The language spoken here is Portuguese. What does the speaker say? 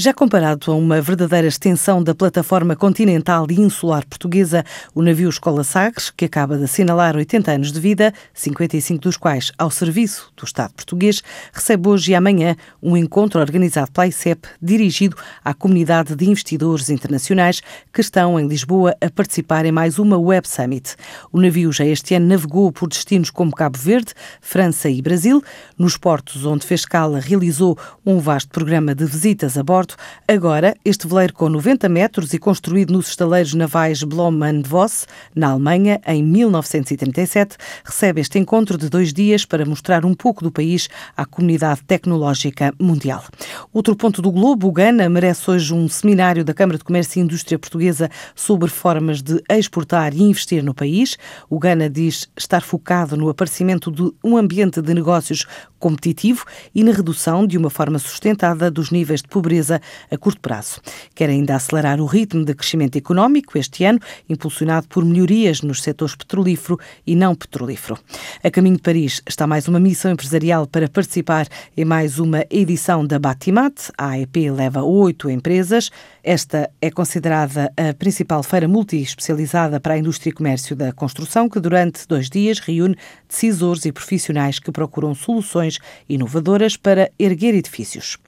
Já comparado a uma verdadeira extensão da plataforma continental e insular portuguesa, o navio Escola Sagres, que acaba de assinalar 80 anos de vida, 55 dos quais ao serviço do Estado português, recebe hoje e amanhã um encontro organizado pela ICEP dirigido à comunidade de investidores internacionais que estão em Lisboa a participar em mais uma Web Summit. O navio já este ano navegou por destinos como Cabo Verde, França e Brasil. Nos portos onde fez escala, realizou um vasto programa de visitas a bordo Agora, este veleiro com 90 metros e construído nos estaleiros navais Blom Voss, na Alemanha, em 1937, recebe este encontro de dois dias para mostrar um pouco do país à comunidade tecnológica mundial. Outro ponto do globo, o Gana, merece hoje um seminário da Câmara de Comércio e Indústria Portuguesa sobre formas de exportar e investir no país. O Gana diz estar focado no aparecimento de um ambiente de negócios competitivo e na redução de uma forma sustentada dos níveis de pobreza a curto prazo. Quer ainda acelerar o ritmo de crescimento económico este ano, impulsionado por melhorias nos setores petrolífero e não petrolífero. A caminho de Paris está mais uma missão empresarial para participar em mais uma edição da Batimat. A AEP leva oito empresas. Esta é considerada a principal feira multi-especializada para a indústria e comércio da construção, que durante dois dias reúne decisores e profissionais que procuram soluções inovadoras para erguer edifícios.